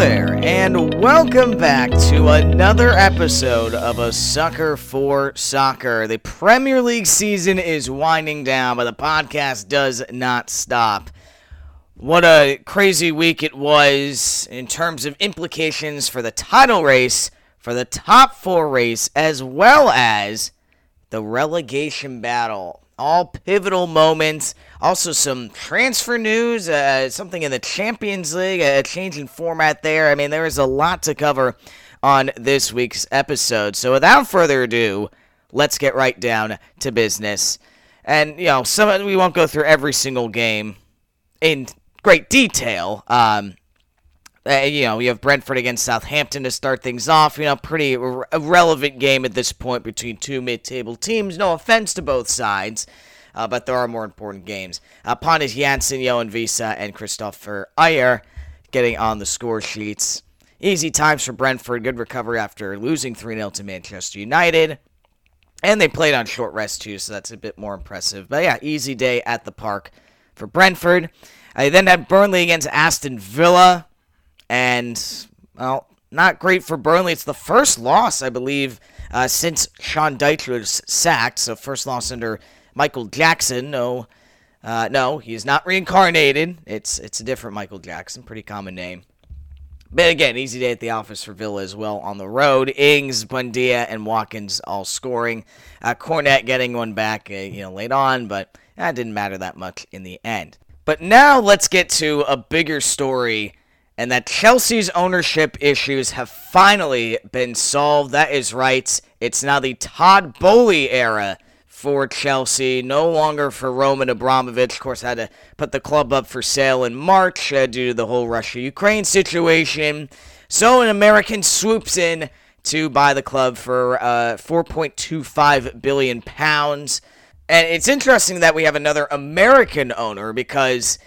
there, and welcome back to another episode of A Sucker for Soccer. The Premier League season is winding down, but the podcast does not stop. What a crazy week it was in terms of implications for the title race, for the top four race, as well as the relegation battle. All pivotal moments. Also, some transfer news, uh, something in the Champions League, a change in format there. I mean, there is a lot to cover on this week's episode. So, without further ado, let's get right down to business. And, you know, some we won't go through every single game in great detail. Um, uh, you know, we have Brentford against Southampton to start things off. You know, pretty ir- irrelevant game at this point between two mid-table teams. No offense to both sides, uh, but there are more important games. Uh, Pontus Jansson, Yoane Wissa, and Kristoffer Ajer getting on the score sheets. Easy times for Brentford. Good recovery after losing 3-0 to Manchester United. And they played on short rest too, so that's a bit more impressive. But yeah, easy day at the park for Brentford. I then had Burnley against Aston Villa. And, well, not great for Burnley. It's the first loss, I believe, uh, since Sean Dyche was sacked. So, first loss under Michael Jackson. No, uh, no, he's not reincarnated. It's it's a different Michael Jackson. Pretty common name. But again, easy day at the office for Villa as well on the road. Ings, Buendia, and Watkins all scoring. Uh, Cornet getting one back, uh, you know, late on, but that didn't matter that much in the end. But now let's get to a bigger story and that Chelsea's ownership issues have finally been solved. That is right. It's now the Todd Boehly era for Chelsea, no longer for Roman Abramovich. Of course, had to put the club up for sale in March uh, due to the whole Russia-Ukraine situation. So an American swoops in to buy the club for uh, 4.25 billion pounds. And it's interesting that we have another American owner because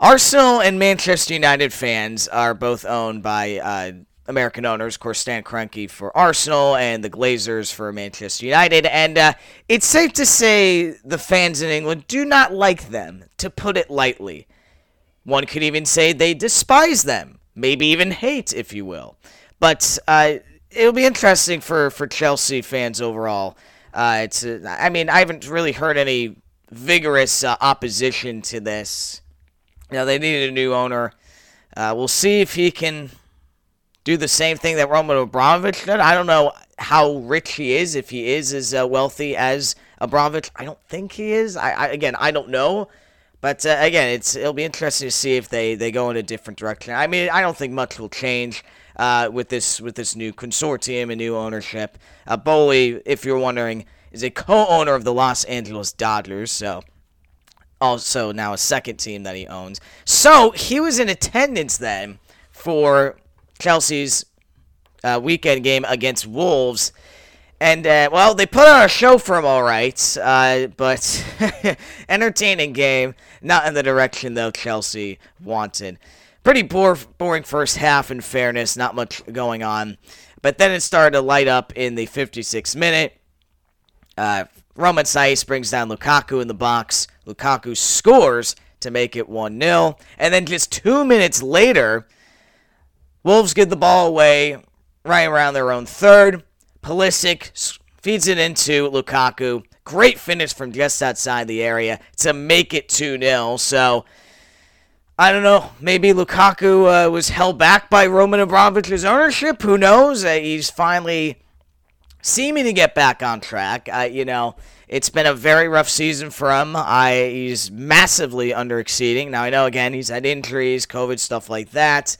Arsenal and Manchester United fans are both owned by uh, American owners. Of course, Stan Kroenke for Arsenal and the Glazers for Manchester United. And uh, it's safe to say the fans in England do not like them, to put it lightly. One could even say they despise them, maybe even hate, if you will. But uh, it'll be interesting for, for Chelsea fans overall. Uh, it's, uh, I mean, I haven't really heard any vigorous uh, opposition to this know, they needed a new owner. Uh, we'll see if he can do the same thing that Roman Abramovich did. I don't know how rich he is, if he is as uh, wealthy as Abramovich. I don't think he is. I, I again, I don't know. But uh, again, it's it'll be interesting to see if they, they go in a different direction. I mean, I don't think much will change uh, with this with this new consortium and new ownership. Uh, Boehly, if you're wondering, is a co-owner of the Los Angeles Dodgers, so also now a second team that he owns. So he was in attendance then for Chelsea's uh, weekend game against Wolves. And, uh, well, they put on a show for him, all right, uh, but entertaining game. Not in the direction, though, Chelsea wanted. Pretty bore- boring first half, in fairness, not much going on. But then it started to light up in the 56th minute. Romain Saiss brings down Lukaku in the box. Lukaku scores to make it 1 0. And then just two minutes later, Wolves get the ball away right around their own third. Pulisic feeds it into Lukaku. Great finish from just outside the area to make it 2 0. So, I don't know. Maybe Lukaku uh, was held back by Roman Abramovich's ownership. Who knows? Uh, he's finally seeming to get back on track. Uh, you know, it's been a very rough season for him. I he's massively under exceeding. Now I know again he's had injuries, COVID stuff like that,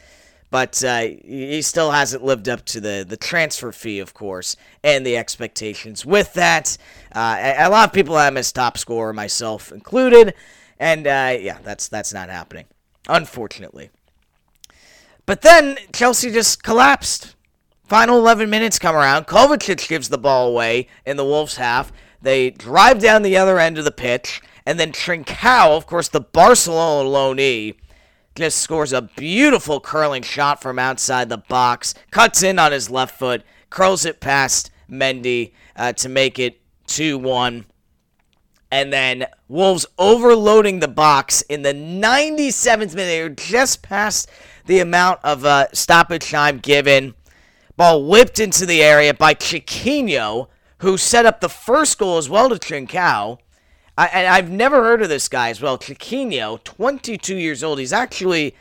but uh, he still hasn't lived up to the the transfer fee, of course, and the expectations. With that, uh, a, a lot of people have him as top scorer, myself included, and uh, yeah, that's that's not happening, unfortunately. But then Chelsea just collapsed. Final 11 minutes come around. Kovacic gives the ball away in the Wolves' half. They drive down the other end of the pitch, and then Trincao, of course, the Barcelona loanee, just scores a beautiful curling shot from outside the box, cuts in on his left foot, curls it past Mendy uh, to make it 2 1. And then Wolves overloading the box in the 97th minute. They were just past the amount of uh, stoppage time given. Ball whipped into the area by Chiquinho, who set up the first goal as well to Trincao. I, and I've never heard of this guy as well. Chiquinho, 22 years old. He's actually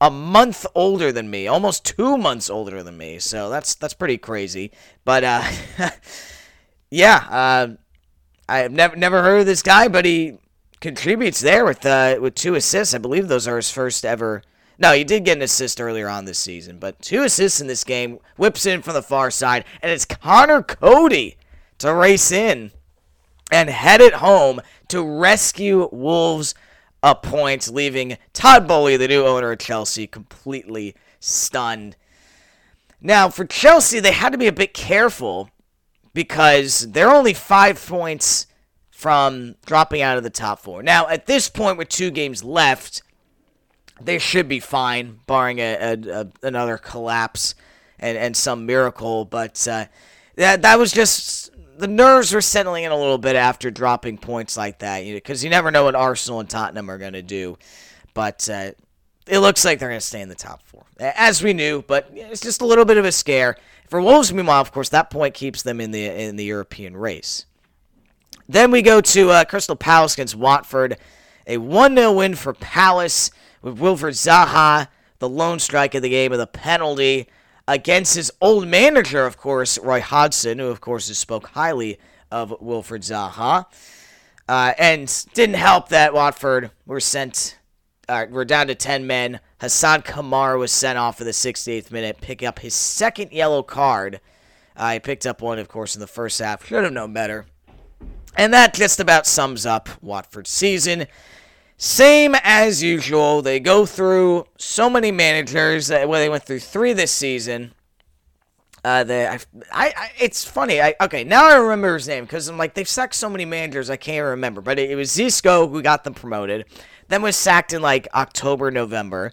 a month older than me, almost two months older than me. So that's that's pretty crazy. But uh, yeah, uh, I've never never heard of this guy, but he contributes there with uh, with two assists. I believe those are his first ever. No, he did get an assist earlier on this season, but two assists in this game. Whips in from the far side, and it's Conor Coady to race in and head it home to rescue Wolves a point, leaving Todd Boehly, the new owner of Chelsea, completely stunned. Now, for Chelsea, they had to be a bit careful because they're only five points from dropping out of the top four. Now, at this point, with two games left, they should be fine, barring a, a, a another collapse and, and some miracle. But uh, that that was just the nerves were settling in a little bit after dropping points like that, because you, know, you, never know what Arsenal and Tottenham are going to do. But uh, it looks like they're going to stay in the top four, as we knew. But it's just a little bit of a scare for Wolves. Meanwhile, of course, that point keeps them in the in the European race. Then we go to uh, Crystal Palace against Watford, a one 0 win for Palace with Wilfried Zaha, the lone strike of the game, with a penalty against his old manager, of course, Roy Hodgson, who, of course, spoke highly of Wilfried Zaha. Uh, and didn't help that Watford were sent, uh, we're down to 10 men. Hassan Kamara was sent off in the 68th minute, picking up his second yellow card. Uh, picked up one, of course, in the first half. Should have known better. And that just about sums up Watford's season. Same as usual. They go through so many managers. Well, they went through three this season. Uh, I, I, it's funny. I okay now I remember his name because I'm like they've sacked so many managers I can't remember. But it, it was Xisco who got them promoted. Then was sacked in like October, November.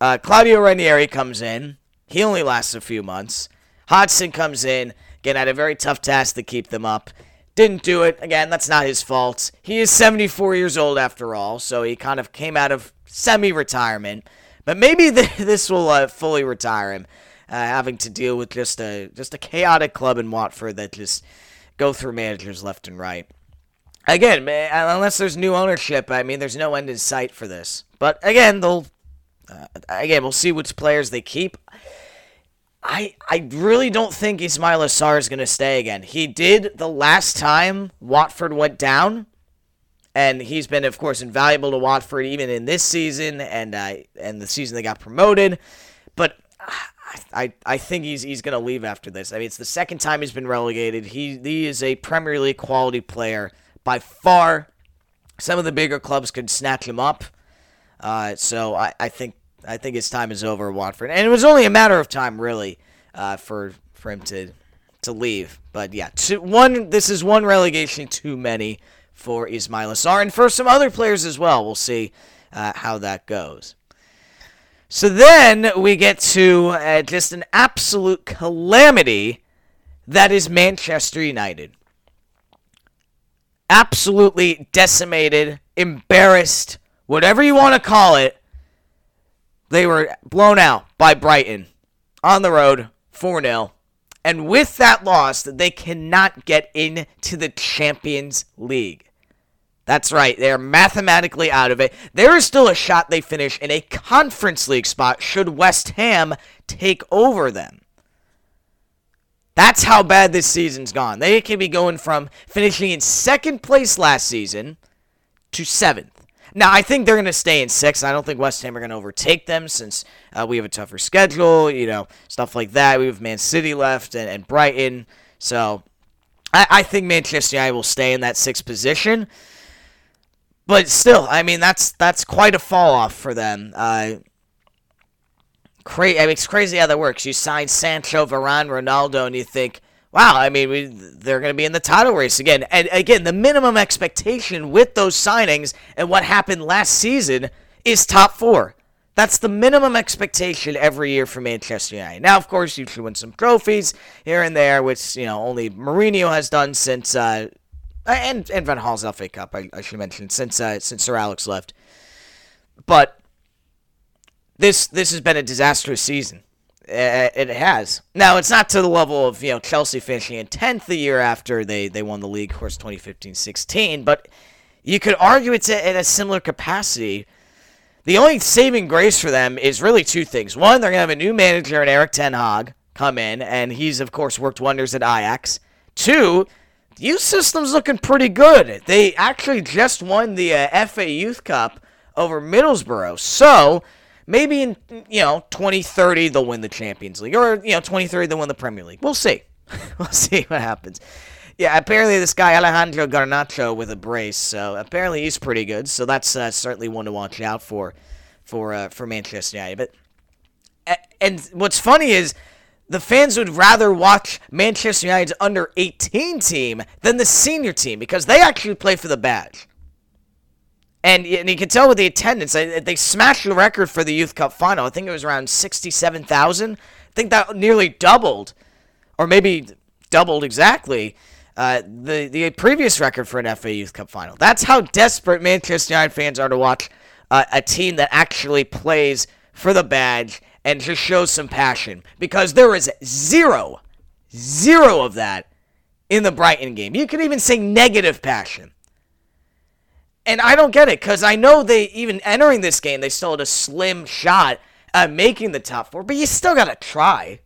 Uh, Claudio Ranieri comes in. He only lasts a few months. Hodgson comes in. Again, had a very tough task to keep them up. Didn't do it. Again, that's not his fault. He is 74 years old after all, so he kind of came out of semi retirement. But maybe this will uh, fully retire him, uh, having to deal with just a just a chaotic club in Watford that just go through managers left and right. Again, unless there's new ownership, I mean, there's no end in sight for this. But again, they'll uh, again we'll see which players they keep. I I really don't think Ismaila Sarr is going to stay again. He did the last time Watford went down, and he's been, of course, invaluable to Watford even in this season and uh, and the season they got promoted. But I I think he's he's going to leave after this. I mean, it's the second time he's been relegated. He he is a Premier League quality player by far. Some of the bigger clubs could snatch him up. Uh, so I, I think I think his time is over at Watford, and it was only a matter of time, really, uh, for for him to to leave. But yeah, two, one. This is one relegation too many for Ismaila Sarr, and for some other players as well. We'll see uh, how that goes. So then we get to uh, just an absolute calamity that is Manchester United. Absolutely decimated, embarrassed, whatever you want to call it they were blown out by Brighton on the road 4 0. And with that loss, they cannot get into the Champions League. That's right, they are mathematically out of it. There is still a shot they finish in a Conference League spot should West Ham take over them. That's how bad this season's gone. They can be going from finishing in second place last season to seventh. Now, I think they're going to stay in six. I don't think West Ham are going to overtake them since uh, we have a tougher schedule, you know, stuff like that. We have Man City left and, and Brighton. So I, I think Manchester United will stay in that sixth position. But still, I mean, that's that's quite a fall off for them. Uh, cra- I mean, it's crazy how that works. You sign Sancho, Varane, Ronaldo, and you think, wow, I mean, we, they're going to be in the title race again. And again, the minimum expectation with those signings and what happened last season is top four. That's the minimum expectation every year for Manchester United. Now, of course, you should win some trophies here and there, which you know only Mourinho has done since uh, and and Van Gaal's FA Cup. I, I should mention since uh, since Sir Alex left, but this this has been a disastrous season. Uh, it has. Now it's not to the level of you know Chelsea finishing in tenth the year after they they won the league, of course, 2015-16. But you could argue it's in a similar capacity. The only saving grace for them is really two things. One, they're gonna have a new manager in Erik Ten Hag come in, and he's of course worked wonders at Ajax. Two, the youth system's looking pretty good. They actually just won the uh, FA Youth Cup over Middlesbrough, so maybe in you know 2030 they'll win the Champions League, or you know 2030 they'll win the Premier League. We'll see. we'll see what happens. Yeah, apparently this guy Alejandro Garnacho with a brace, so apparently he's pretty good. So that's uh, certainly one to watch out for, for uh, for Manchester United. But and what's funny is the fans would rather watch Manchester United's under 18 team than the senior team because they actually play for the badge. And, and you can tell with the attendance, they, they smashed the record for the Youth Cup final. I think it was around 67,000. I think that nearly doubled, or maybe doubled exactly, uh, the, the previous record for an FA Youth Cup final. That's how desperate Manchester United fans are to watch uh, a team that actually plays for the badge and just shows some passion because there is zero, zero of that in the Brighton game. You could even say negative passion. And I don't get it because I know they, even entering this game, they still had a slim shot at making the top four, but you still got to try.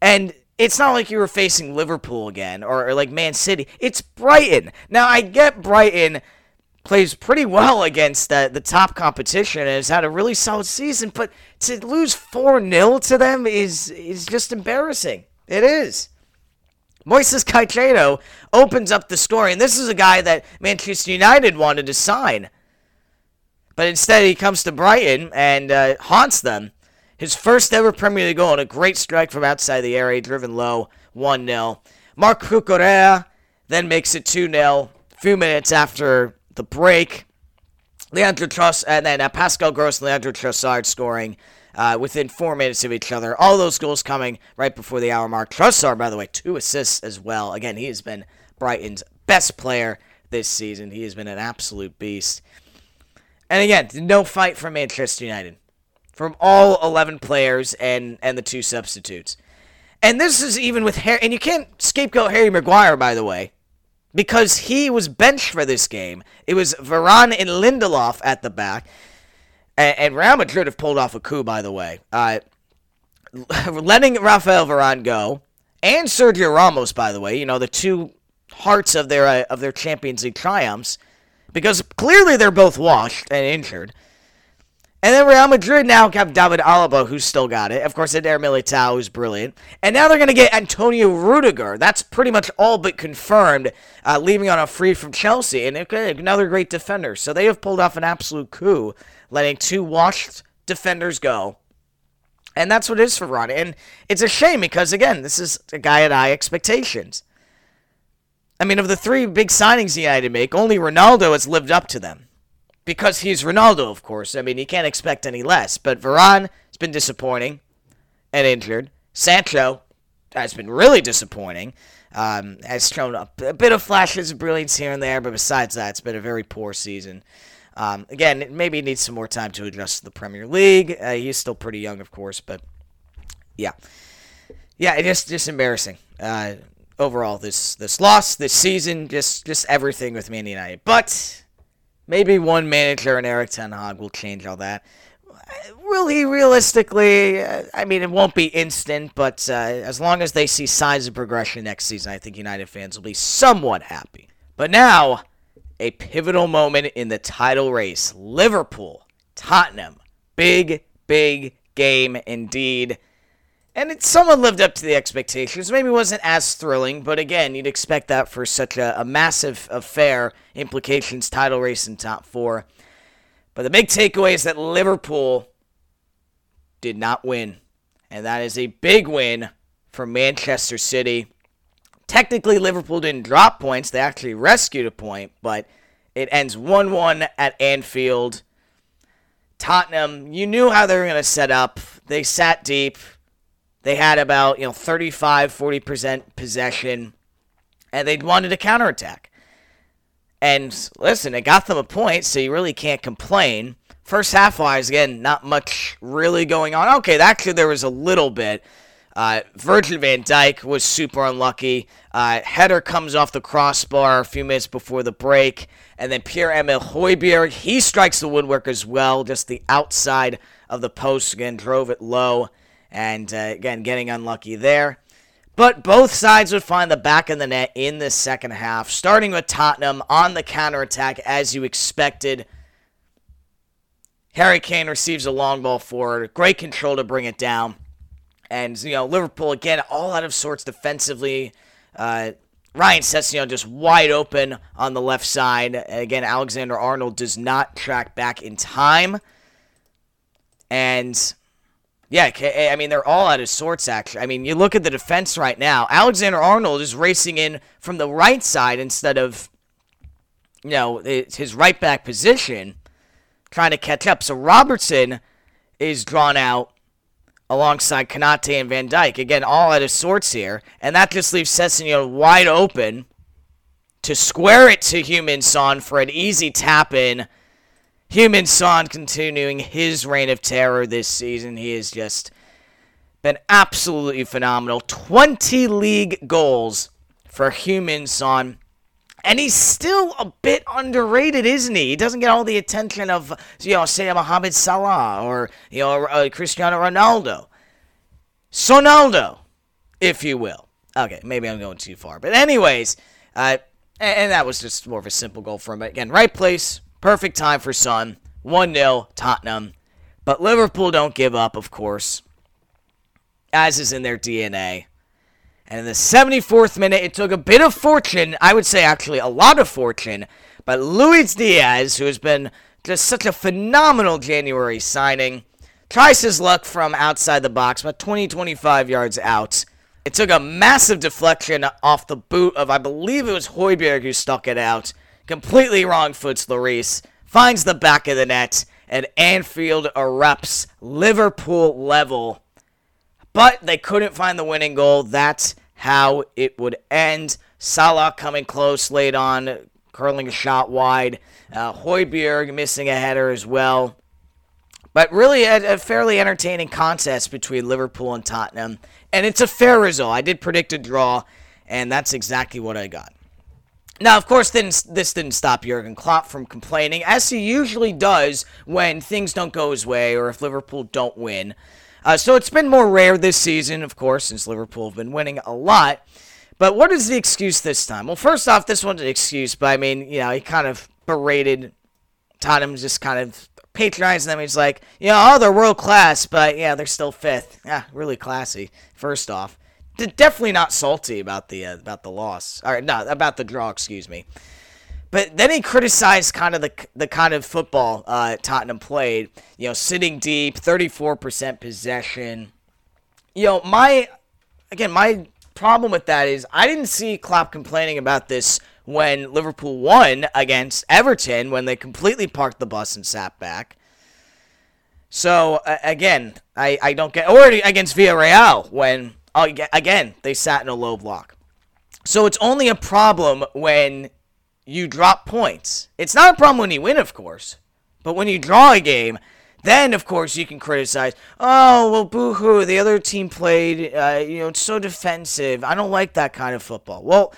And it's not like you were facing Liverpool again or, or like Man City. It's Brighton. Now, I get Brighton plays pretty well against uh, the top competition and has had a really solid season, but to lose 4 0 to them is, is just embarrassing. It is. Moises Caicedo opens up the story, And this is a guy that Manchester United wanted to sign. But instead, he comes to Brighton and uh, haunts them. His first ever Premier League goal and a great strike from outside the area, driven low, 1 0. Marc Cucurella then makes it 2 0. A few minutes after the break, Leandro Tross, and then uh, Pascal Gross and Leandro Trossard scoring uh, within four minutes of each other. All those goals coming right before the hour mark. Trossard, by the way, two assists as well. Again, he has been Brighton's best player this season. He has been an absolute beast. And again, no fight for Manchester United from all 11 players and, and the two substitutes. And this is even with Harry, and you can't scapegoat Harry Maguire, by the way, because he was benched for this game. It was Varane and Lindelof at the back. And, and Real Madrid have pulled off a coup, by the way. Uh, letting Rafael Varane go, and Sergio Ramos, by the way, you know, the two hearts of their uh, of their Champions League triumphs, because clearly they're both washed and injured. And then Real Madrid now have David Alaba, who's still got it. Of course, Eder Militao, who's brilliant. And now they're going to get Antonio Rudiger. That's pretty much all but confirmed, uh, leaving on a free from Chelsea. And another great defender. So they have pulled off an absolute coup, letting two washed defenders go. And that's what it is for Ronnie. And it's a shame because, again, this is a guy at high expectations. I mean, of the three big signings he had to make, only Ronaldo has lived up to them because he's Ronaldo, of course. I mean, you can't expect any less. But Varane has been disappointing and injured. Sancho has been really disappointing. Um, has shown a, bit of flashes of brilliance here and there, but besides that, it's been a very poor season. Um, again, maybe needs some more time to adjust to the Premier League. Uh, he's still pretty young, of course, but yeah, yeah, just just embarrassing. Uh, overall, this this loss, this season, just just everything with Man United. But Maybe one manager in Erik Ten Hag will change all that. Will he realistically? Uh, I mean, it won't be instant, but uh, as long as they see signs of progression next season, I think United fans will be somewhat happy. But now, a pivotal moment in the title race Liverpool, Tottenham. Big, big game indeed. And it somewhat lived up to the expectations. Maybe wasn't as thrilling, but again, you'd expect that for such a, a massive affair, implications, title race in top four. But the big takeaway is that Liverpool did not win. And that is a big win for Manchester City. Technically, Liverpool didn't drop points, they actually rescued a point, but it ends 1 1 at Anfield. Tottenham, you knew how they were going to set up. They sat deep. They had about, you know, 35, 40% possession, and they wanted to counterattack. And listen, it got them a point, so you really can't complain. First half wise, again, not much really going on. Okay, actually, there was a little bit. Uh, Virgil van Dijk was super unlucky. Uh, header comes off the crossbar a few minutes before the break. And then Pierre Emil Højbjerg, he strikes the woodwork as well, just the outside of the post. Again, drove it low. And uh, again, getting unlucky there. But both sides would find the back of the net in the second half, starting with Tottenham on the counterattack as you expected. Harry Kane receives a long ball forward. Great control to bring it down. And, you know, Liverpool, again, all out of sorts defensively. Uh, Ryan Sessegnon just wide open on the left side. Again, Alexander Arnold does not track back in time. And, yeah, I mean, they're all out of sorts, actually. I mean, you look at the defense right now. Alexander Arnold is racing in from the right side instead of, you know, his right back position trying to catch up. So Robertson is drawn out alongside Konate and Van Dijk. Again, all out of sorts here. And that just leaves Sessegnon wide open to square it to Heung-min Son for an easy tap in. Heung-min Son continuing his reign of terror this season. He has just been absolutely phenomenal. 20 league goals for Heung-min Son. And he's still a bit underrated, isn't he? He doesn't get all the attention of, you know, say Mohamed Salah or, you know, uh, Cristiano Ronaldo. Sonaldo, if you will. Okay, maybe I'm going too far. But, anyways, uh, and, that was just more of a simple goal for him. But again, right place, perfect time for Son. 1 0, Tottenham. But Liverpool don't give up, of course, as is in their DNA. And in the 74th minute, it took a bit of fortune, I would say actually a lot of fortune, but Luis Diaz, who has been just such a phenomenal January signing, tries his luck from outside the box, about 20 25 yards out. It took a massive deflection off the boot of, I believe it was Højbjerg who stuck it out. Completely wrong foots Lloris, finds the back of the net, and Anfield erupts Liverpool level but they couldn't find the winning goal. That's how it would end. Salah coming close late on, curling a shot wide. Uh, Højbjerg missing a header as well. But really, a, a, fairly entertaining contest between Liverpool and Tottenham. And it's a fair result. I did predict a draw, and that's exactly what I got. Now, of course, this didn't stop Jurgen Klopp from complaining, as he usually does when things don't go his way or if Liverpool don't win. Uh, so it's been more rare this season, of course, since Liverpool have been winning a lot. But what is the excuse this time? Well, first off, this wasn't an excuse, but I mean, you know, he kind of berated Tottenham, just kind of patronizing them. He's like, you know, oh, they're world class, but yeah, they're still fifth. Yeah, really classy. First off, definitely not salty about the uh, about the loss, or no, about the draw. Excuse me. But then he criticized kind of the the kind of football uh, Tottenham played. You know, sitting deep, 34% possession. You know, my again, my problem with that is I didn't see Klopp complaining about this when Liverpool won against Everton when they completely parked the bus and sat back. So uh, again, I, I don't get or against Villarreal when uh, again they sat in a low block. So it's only a problem when you drop points. It's not a problem when you win, of course, but when you draw a game, then of course you can criticize. Oh well, boo-hoo! The other team played. Uh, you know, it's so defensive. I don't like that kind of football. Well,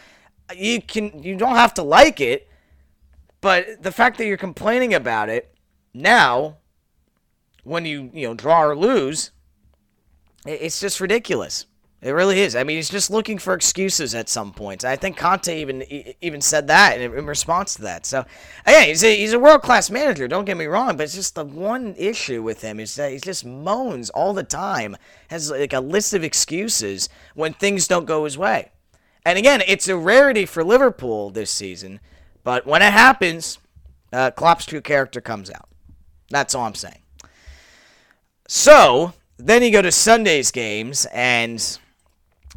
you can. You don't have to like it, but the fact that you're complaining about it now, when you you know draw or lose, it's just ridiculous. It really is. I mean, he's just looking for excuses at some points. I think Conte even even said that in, response to that. So, yeah, he's a, he's a world class manager. Don't get me wrong, but it's just the one issue with him is that he just moans all the time. Has like a list of excuses when things don't go his way. And again, it's a rarity for Liverpool this season, but when it happens, uh, Klopp's true character comes out. That's all I'm saying. So then you go to Sunday's games and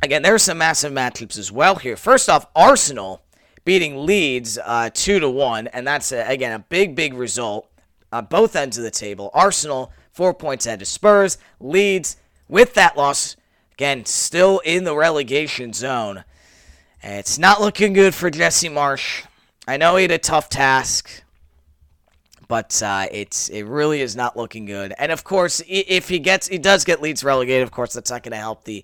Again, there's some massive matchups as well here. First off, Arsenal beating Leeds uh, two to one, and that's a, again a big, big result on both ends of the table. Arsenal four points ahead of Spurs. Leeds with that loss again still in the relegation zone. And it's not looking good for Jesse Marsch. I know he had a tough task, but uh, it's it really is not looking good. And of course, if he gets he does get Leeds relegated, of course that's not going to help the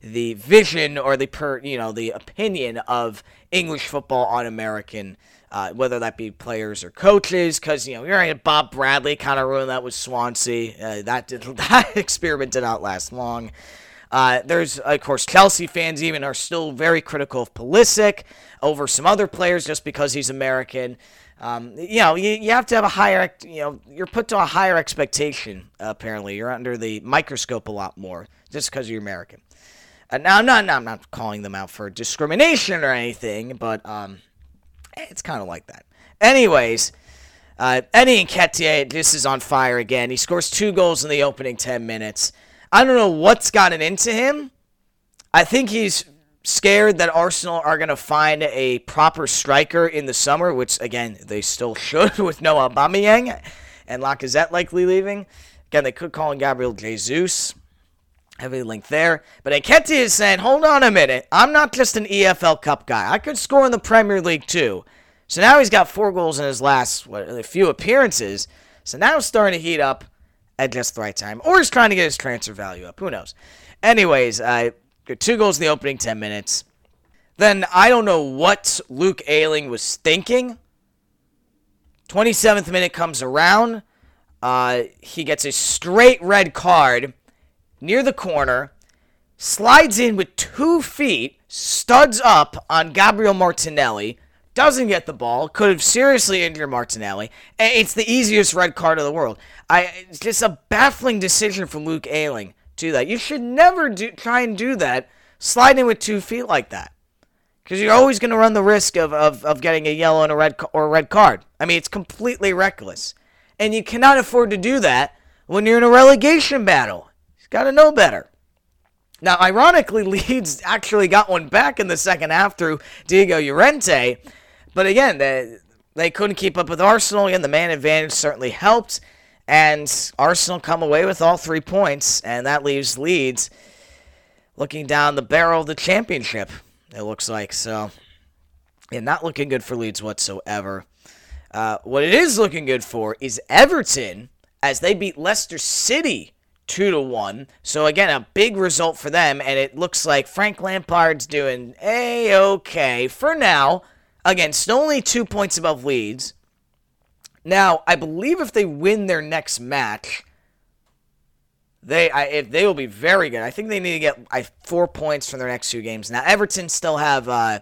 the vision or the per you know the opinion of English football on American. Uh, whether that be players or coaches, because you know you're right, Bob Bradley kind of ruined that with Swansea. Uh, that did, that experiment did not last long. Uh, there's, of course, Chelsea fans even are still very critical of Pulisic over some other players just because he's American. Um, you know, you, you have to have a higher, you know, you're put to a higher expectation, apparently. You're under the microscope a lot more just because you're American. Uh, now, I'm not, I'm not calling them out for discrimination or anything, but um, it's kind of like that. Anyways, uh, Eddie Nketiah, this is on fire again. He scores two goals in the opening 10 minutes. I don't know what's gotten into him. I think he's scared that Arsenal are going to find a proper striker in the summer, which, again, they still should with Noah Aubameyang and Lacazette likely leaving. Again, they could call in Gabriel Jesus. Heavy link there. But Nketiah is saying, hold on a minute. I'm not just an EFL Cup guy. I could score in the Premier League too. So now he's got four goals in his last what, a few appearances. So now it's starting to heat up at just the right time. Or he's trying to get his transfer value up. Who knows? Anyways, uh, two goals in the opening 10 minutes. Then I don't know what Luke Ayling was thinking. 27th minute comes around. Uh, he gets a straight red card near the corner, slides in with two feet, studs up on Gabriel Martinelli, doesn't get the ball, could have seriously injured Martinelli. It's the easiest red card of the world. I it's just a baffling decision from Luke Ayling to do that. You should never do try and do that, slide in with two feet like that. Because you're always going to run the risk of, of, of getting a yellow and a red or a red card. I mean, it's completely reckless. And you cannot afford to do that when you're in a relegation battle. You've got to know better. Now, ironically, Leeds actually got one back in the second half through Diego Llorente. But again, they, they couldn't keep up with Arsenal. Again, the man advantage certainly helped. And Arsenal come away with all three points. And that leaves Leeds looking down the barrel of the championship, it looks like. So, yeah, not looking good for Leeds whatsoever. Uh, what it is looking good for is Everton as they beat Leicester City two to one. So again, a big result for them, and it looks like Frank Lampard's doing a okay for now. Again, only two points above Leeds. Now, I believe if they win their next match, they I, if they will be very good. I think they need to get I, four points from their next two games. Now, Everton still have uh,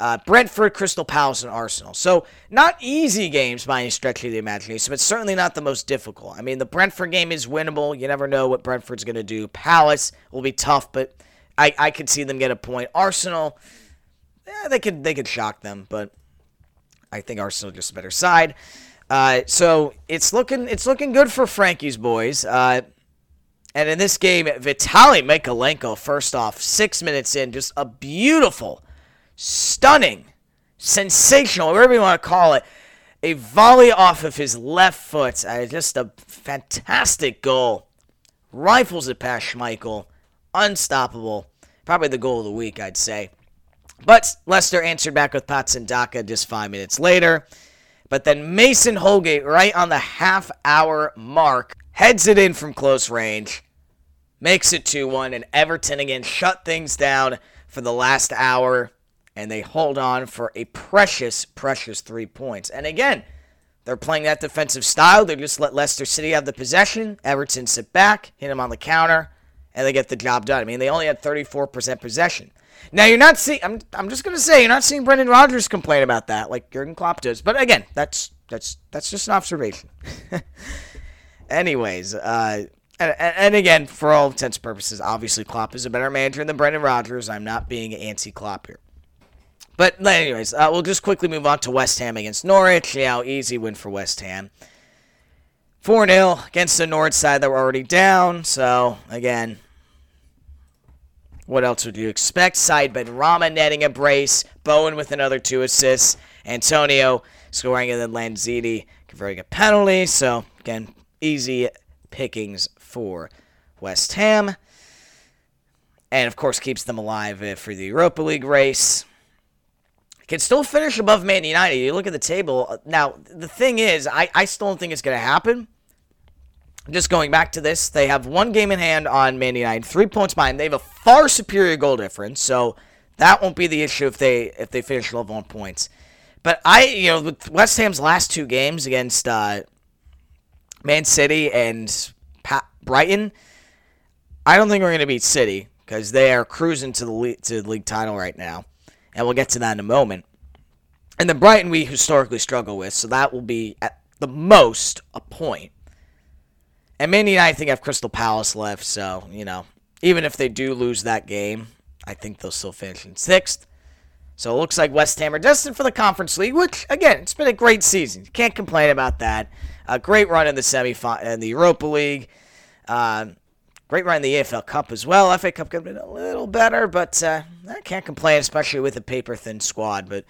uh, Brentford, Crystal Palace, and Arsenal. So, not easy games by any stretch of the imagination, but certainly not the most difficult. I mean, the Brentford game is winnable. You never know what Brentford's going to do. Palace will be tough, but I, I could see them get a point. Arsenal yeah, they could they could shock them, but I think Arsenal just a better side. Uh, so it's looking it's looking good for Frankie's boys. Uh, and in this game, Vitaly Mykolenko, first off, six minutes in, just a beautiful, stunning, sensational, whatever you want to call it, a volley off of his left foot. Uh, just a fantastic goal. Rifles it past Schmeichel. Unstoppable. Probably the goal of the week, I'd say. But Leicester answered back with Patson Daka just five minutes later. But then Mason Holgate, right on the half hour mark, heads it in from close range, makes it 2 1, and Everton again shut things down for the last hour, and they hold on for a precious, precious three points. And again, they're playing that defensive style. They just let Leicester City have the possession. Everton sit back, hit them on the counter, and they get the job done. I mean, they only had 34% possession. Now you're not seeing. I'm. I'm just gonna say you're not seeing Brendan Rodgers complain about that like Jurgen Klopp does. But again, that's that's that's just an observation. Anyways, uh, and, and again, for all intents and purposes, obviously Klopp is a better manager than Brendan Rodgers. I'm not being anti-Klopp here. But anyways, uh, we'll just quickly move on to West Ham against Norwich. Yeah, easy win for West Ham. 4 0 against the North side that were already down. So, again, what else would you expect? Said Benrahma netting a brace. Bowen with another two assists. Antonio scoring, and then Lanzini converting a penalty. So, again, easy pickings for West Ham. And, of course, keeps them alive uh, for the Europa League race. Can still finish above Man United. You look at the table. Now, the thing is, I, I still don't think it's going to happen. Just going back to this, they have one game in hand on Man United, three points behind. They have a far superior goal difference, so that won't be the issue if they if they finish level on points. But I, you know, with West Ham's last two games against uh, Man City and pa- Brighton, I don't think we're going to beat City because they are cruising to the league, to the league title right now, and we'll get to that in a moment. And then Brighton we historically struggle with, so that will be at the most a point. And Man United, I think, have Crystal Palace left, so, you know, even if they do lose that game, I think they'll still finish in sixth. So it looks like West Ham are destined for the Conference League, which, again, it's been a great season. Can't complain about that. A great run in the semi in the Europa League. Uh, great run in the EFL Cup as well. FA Cup could have been a little better, but uh, I can't complain, especially with a paper thin squad. But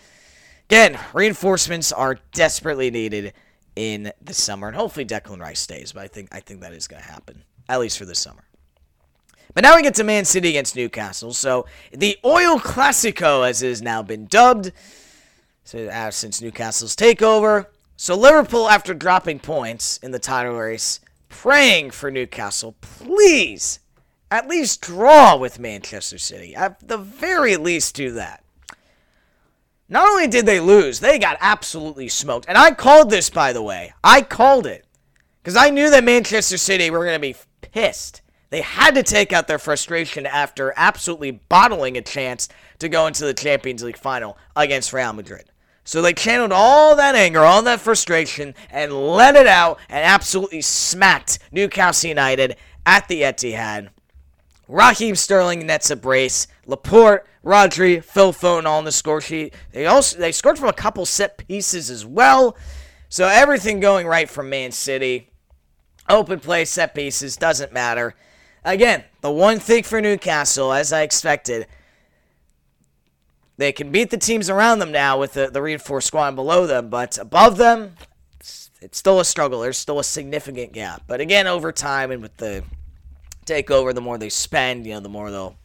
again, reinforcements are desperately needed in the summer, and hopefully Declan Rice stays. But I think I think that is going to happen at least for the summer. But now we get to Man City against Newcastle. So the Oil Clasico, as it has now been dubbed, uh, since Newcastle's takeover. So Liverpool, after dropping points in the title race, praying for Newcastle, please at least draw with Manchester City. At the very least, do that. Not only did they lose, they got absolutely smoked. And I called this, by the way. I called it. Because I knew that Manchester City were going to be pissed. They had to take out their frustration after absolutely bottling a chance to go into the Champions League final against Real Madrid. So they channeled all that anger, all that frustration, and let it out and absolutely smacked Newcastle United at the Etihad. Raheem Sterling nets a brace. Laporte, Rodri, Phil Foden all on the score sheet. They also they scored from a couple set pieces as well. So everything going right from Man City. Open play, set pieces, doesn't matter. Again, the one thing for Newcastle, as I expected, they can beat the teams around them now with the, the reinforced squad below them, but above them, it's, it's still a struggle. There's still a significant gap. But again, over time and with the takeover, the more they spend, you know, the more they'll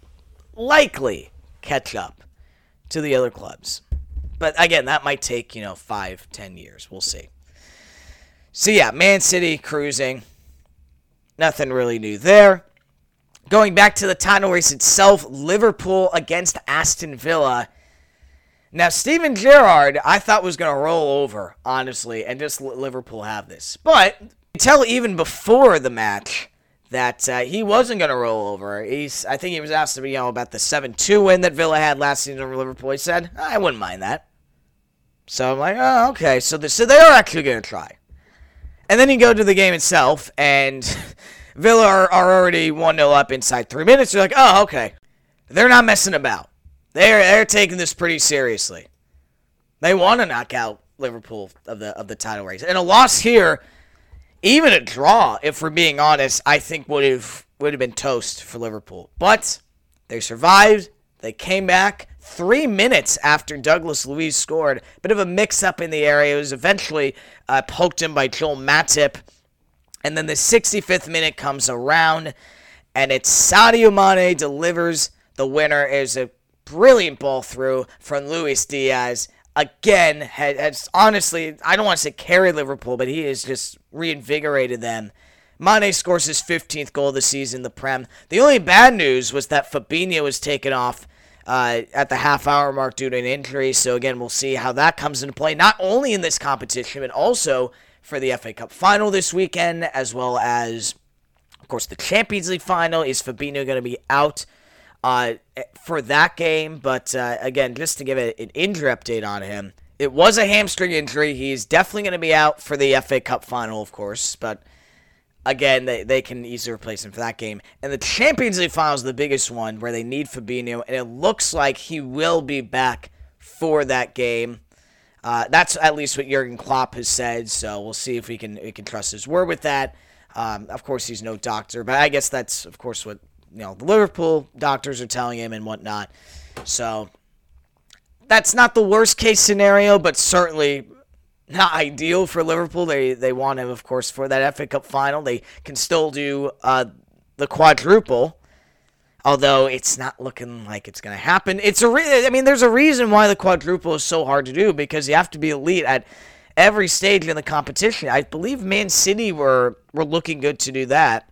likely catch up to the other clubs. But again, that might take, you know, five, ten years. We'll see. So yeah, Man City cruising. Nothing really new there. Going back to the title race itself, Liverpool against Aston Villa. Now, Steven Gerrard, I thought was going to roll over, honestly, and just let Liverpool have this. But you tell even before the match, that uh, he wasn't going to roll over. He's, I think he was asked, to you know, about the 7-2 win that Villa had last season over Liverpool. He said, I wouldn't mind that. So I'm like, oh, okay. So, the, so they are actually going to try. And then you go to the game itself, and Villa are, are already 1-0 up inside three minutes. You're like, oh, okay. They're not messing about. They're, they're taking this pretty seriously. They want to knock out Liverpool of the of the title race. And a loss here – even a draw, if we're being honest, I think would have would have been toast for Liverpool. But they survived. They came back three minutes after Douglas Luiz scored. Bit of a mix-up in the area. It was eventually uh, poked in by Joel Matip. And then the 65th minute comes around, and it's Sadio Mane delivers the winner. Is a brilliant ball through from Luis Diaz again has, honestly, I don't want to say carried Liverpool, but he has just reinvigorated them. Mane scores his 15th goal of the season, the Prem. The only bad news was that Fabinho was taken off uh, at the half hour mark due to an injury. So, again, we'll see how that comes into play, not only in this competition, but also for the FA Cup final this weekend, as well as, of course, the Champions League final. Is Fabinho going to be out? Uh, for that game. But uh, again, just to give it an injury update on him, it was a hamstring injury. He's definitely going to be out for the FA Cup final, of course. But again, they, they can easily replace him for that game. And the Champions League final is the biggest one where they need Fabinho, and it looks like he will be back for that game. Uh, that's at least what Jurgen Klopp has said, so we'll see if we can we can trust his word with that. Um, of course, he's no doctor, but I guess that's of course what you know the Liverpool doctors are telling him and whatnot. So that's not the worst case scenario, but certainly not ideal for Liverpool. They they want him, of course, for that FA Cup final. They can still do uh, the quadruple. Although it's not looking like it's going to happen. It's a re- I mean, there's a reason why the quadruple is so hard to do because you have to be elite at every stage in the competition. I believe Man City were were looking good to do that.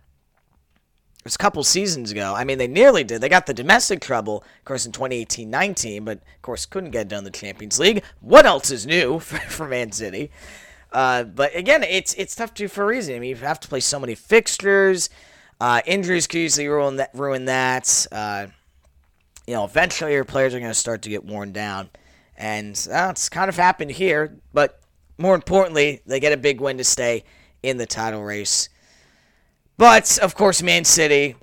Was a couple seasons ago. I mean, they nearly did. They got the domestic trouble, of course, in 2018-19, but of course couldn't get done the Champions League. What else is new for, for Man City? Uh, but again, it's it's tough to for a reason. I mean, you have to play so many fixtures. Uh, injuries could easily ruin that. Ruin that. Uh, you know, eventually your players are going to start to get worn down, and uh, it's kind of happened here. But more importantly, they get a big win to stay in the title race. But of course, Man City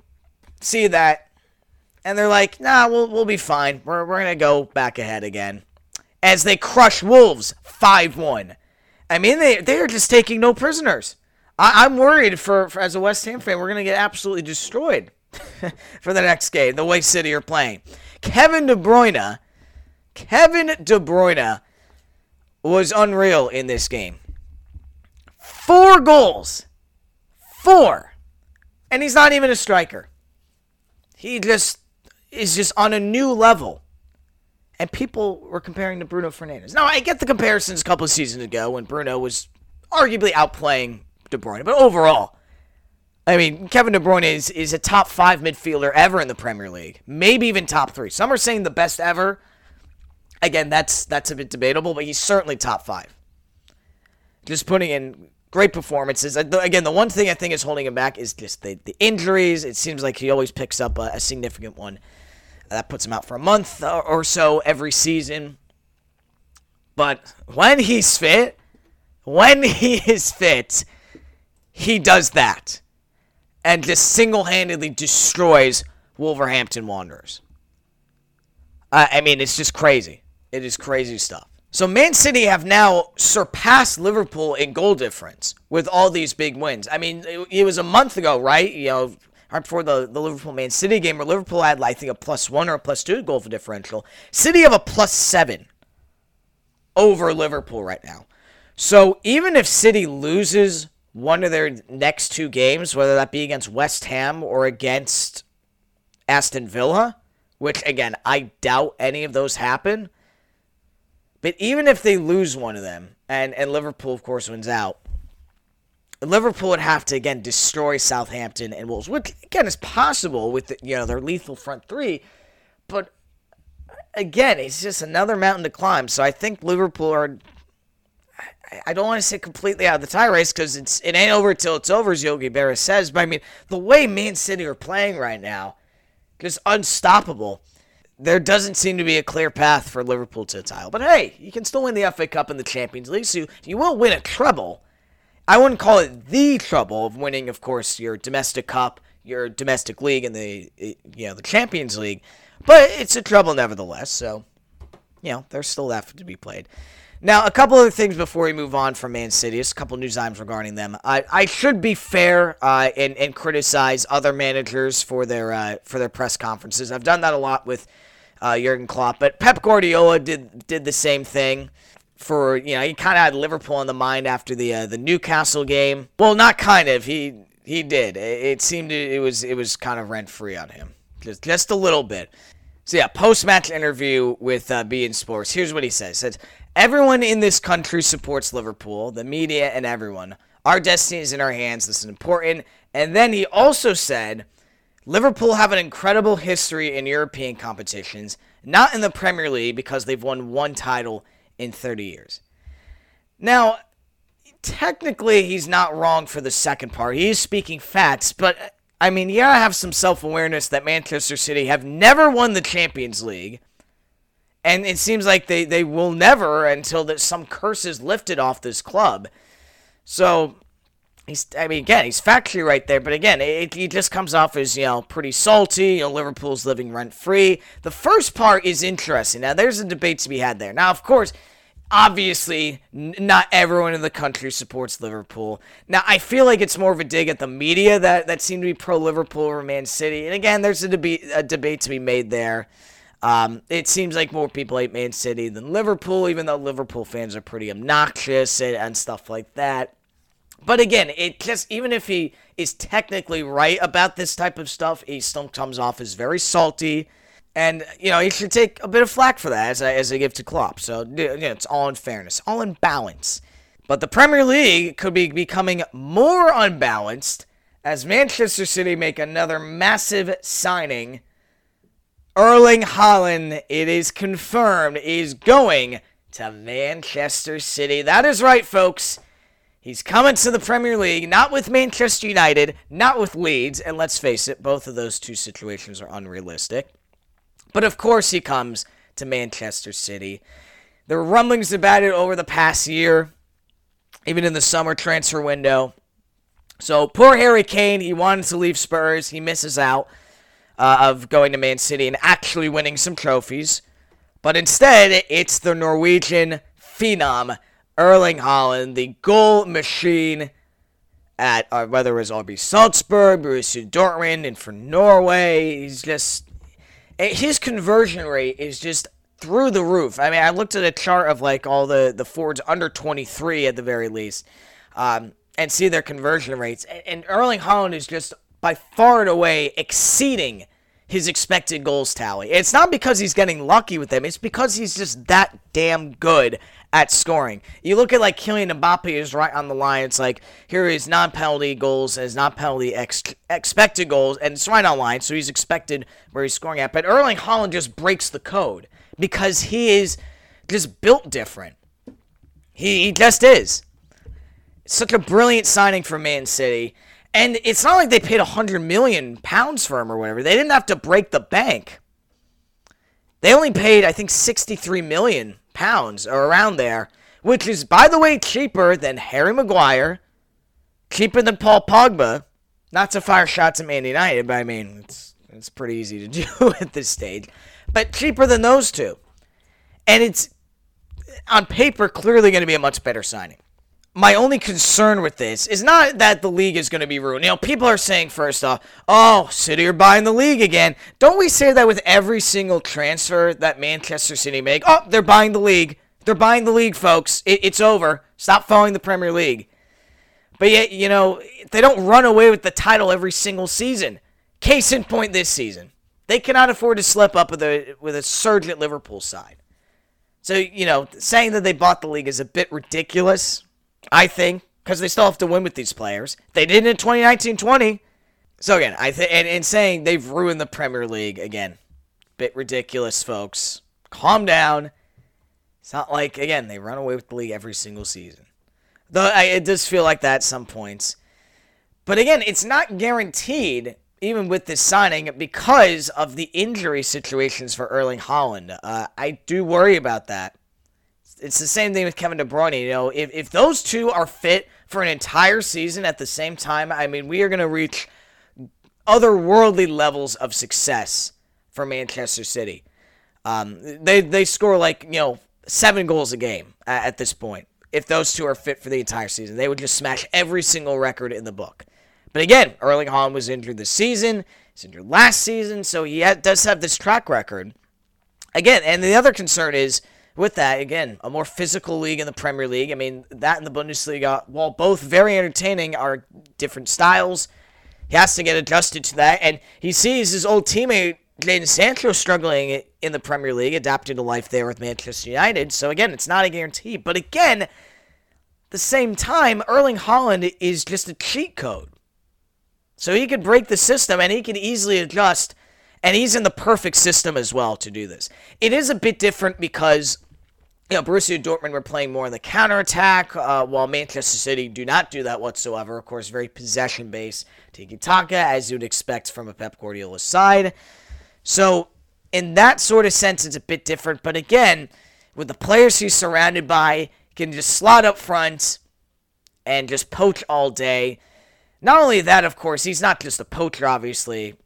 see that, and they're like, "Nah, we'll we'll be fine. We're we're gonna go back ahead again." As they crush Wolves five one. I mean, they they are just taking no prisoners. I, am worried for, for as a West Ham fan, we're gonna get absolutely destroyed for the next game. The way City are playing. Kevin De Bruyne, Kevin De Bruyne was unreal in this game. Four goals. Four. And he's not even a striker. He just is just on a new level. And people were comparing to Bruno Fernandes. Now, I get the comparisons a couple of seasons ago when Bruno was arguably outplaying De Bruyne. But overall, I mean, Kevin De Bruyne is, is a top five midfielder ever in the Premier League. Maybe even top three. Some are saying the best ever. Again, that's that's a bit debatable, but he's certainly top five. Just putting in great performances. Again, the one thing I think is holding him back is just the, the injuries. It seems like he always picks up a, a significant one. That puts him out for a month or so every season. But when he's fit, when he is fit, he does that and just single handedly destroys Wolverhampton Wanderers. I mean, it's just crazy. It is crazy stuff. So Man City have now surpassed Liverpool in goal difference with all these big wins. I mean, it, it was a month ago, right? You know, right before the, the Liverpool Man City game, where Liverpool had, I think, a plus one or a plus two goal for differential. City have a plus seven over Liverpool right now. So even if City loses one of their next two games, whether that be against West Ham or against Aston Villa, which again, I doubt any of those happen. But even if they lose one of them, and, and Liverpool, of course, wins out, Liverpool would have to again destroy Southampton and Wolves, which again is possible with the, you know their lethal front three, but again, it's just another mountain to climb. So I think Liverpool are. I don't want to say completely out of the tie race because it's it ain't over till it's over, as Yogi Berra says. But I mean, the way Man City are playing right now, just unstoppable there doesn't seem to be a clear path for Liverpool to the title. But hey, you can still win the FA Cup and the Champions League, so you, will win a treble. I wouldn't call it the trouble of winning, of course, your domestic cup, your domestic league, and the you know the Champions League, but it's a trouble nevertheless. So, you know, there's still that to be played. Now, a couple other things before we move on from Man City. Just a couple news items regarding them. I, I should be fair uh, and, and criticize other managers for their uh, for their press conferences. I've done that a lot with uh, Jurgen Klopp, but Pep Guardiola did did the same thing. For you know, he kind of had Liverpool in the mind after the uh, the Newcastle game. Well, not kind of. He he did. It, it seemed it was it was kind of rent free on him, just just a little bit. So yeah, post match interview with uh, beIN Sports. Here's what he says: says everyone in this country supports Liverpool, the media and everyone. Our destiny is in our hands. This is important. And then he also said, Liverpool have an incredible history in European competitions, not in the Premier League because they've won one title in 30 years. Now, technically, he's not wrong for the second part. He is speaking facts, but I mean, you gotta have some self awareness that Manchester City have never won the Champions League. And it seems like they, they will never until that some curse is lifted off this club. So he's I mean again he's factually right there, but again it, it just comes off as you know pretty salty. You know Liverpool's living rent free. The first part is interesting. Now there's a debate to be had there. Now of course. Obviously, n- not everyone in the country supports Liverpool. Now, I feel like it's more of a dig at the media that, that seem to be pro Liverpool or Man City. And again, there's a debate a debate to be made there. Um, it seems like more people hate Man City than Liverpool, even though Liverpool fans are pretty obnoxious and, and stuff like that. But again, it just even if he is technically right about this type of stuff, he still comes off as very salty. And, you know, he should take a bit of flack for that as I, as I give to Klopp. So, you know, it's all in fairness, all in balance. But the Premier League could be becoming more unbalanced as Manchester City make another massive signing. Erling Haaland, it is confirmed, is going to Manchester City. That is right, folks. He's coming to the Premier League, not with Manchester United, not with Leeds, and let's face it, both of those two situations are unrealistic. But of course, he comes to Manchester City. There were rumblings about it over the past year, even in the summer transfer window. So poor Harry Kane, he wanted to leave Spurs. He misses out uh, of going to Man City and actually winning some trophies. But instead, it's the Norwegian phenom, Erling Haaland, the goal machine at uh, whether it was RB Salzburg, Borussia Dortmund, and for Norway. He's just eh, his conversion rate is just through the roof. I mean, I looked at a chart of like all the the forwards under 23 at the very least. Um, and see their conversion rates. And Erling Haaland is just by far and away exceeding his expected goals tally. It's not because he's getting lucky with them, it's because he's just that damn good at scoring. You look at like Kylian Mbappe is right on the line. It's like here is non-penalty goals his non-penalty ex- expected goals, and it's right on line, so he's expected where he's scoring at. But Erling Haaland just breaks the code because he is just built different. He, he just is such a brilliant signing for Man City. And it's not like they paid 100 million pounds for him or whatever. They didn't have to break the bank. They only paid, I think, 63 million pounds or around there, which is, by the way, cheaper than Harry Maguire, cheaper than Paul Pogba. Not to fire shots at Man United, but I mean, it's, it's pretty easy to do at this stage. But cheaper than those two. And it's, on paper, clearly going to be a much better signing my only concern with this is not that the league is going to be ruined. You know, people are saying first off, "Oh, City are buying the league again." Don't we say that with every single transfer that Manchester City make? Oh, they're buying the league. They're buying the league, folks. It, it's over. Stop following the Premier League. But yet, you know, they don't run away with the title every single season. Case in point, this season, they cannot afford to slip up with a with a surge at Liverpool side. So, you know, saying that they bought the league is a bit ridiculous. I think, because they still have to win with these players. They did in 2019-20. So again, I think, and, and saying they've ruined the Premier League again, bit ridiculous, folks. Calm down. It's not like again they run away with the league every single season. Though I, it does feel like that at some points. But again, it's not guaranteed even with this signing because of the injury situations for Erling Haaland. Uh, I do worry about that. It's the same thing with Kevin De Bruyne. You know, if, if those two are fit for an entire season at the same time, I mean, we are going to reach otherworldly levels of success for Manchester City. Um, they they score like you know seven goals a game at, at this point. If those two are fit for the entire season, they would just smash every single record in the book. But again, Erling Haaland was injured this season. He's injured last season, so he ha- does have this track record. Again, and the other concern is with that, again, a more physical league in the Premier League. I mean, that and the Bundesliga, while both very entertaining, are different styles. He has to get adjusted to that, and he sees his old teammate Jadon Sancho struggling in the Premier League, adapting to life there with Manchester United. So again, it's not a guarantee. But again, the same time, Erling Haaland is just a cheat code. So he could break the system and he can easily adjust and he's in the perfect system as well to do this. It is a bit different because you know, Borussia Dortmund were playing more on the counterattack, uh, while Manchester City do not do that whatsoever. Of course, very possession based, tiki taka, as you'd expect from a Pep Guardiola side. So, in that sort of sense, it's a bit different. But again, with the players he's surrounded by, can just slot up front and just poach all day. Not only that, of course, he's not just a poacher, obviously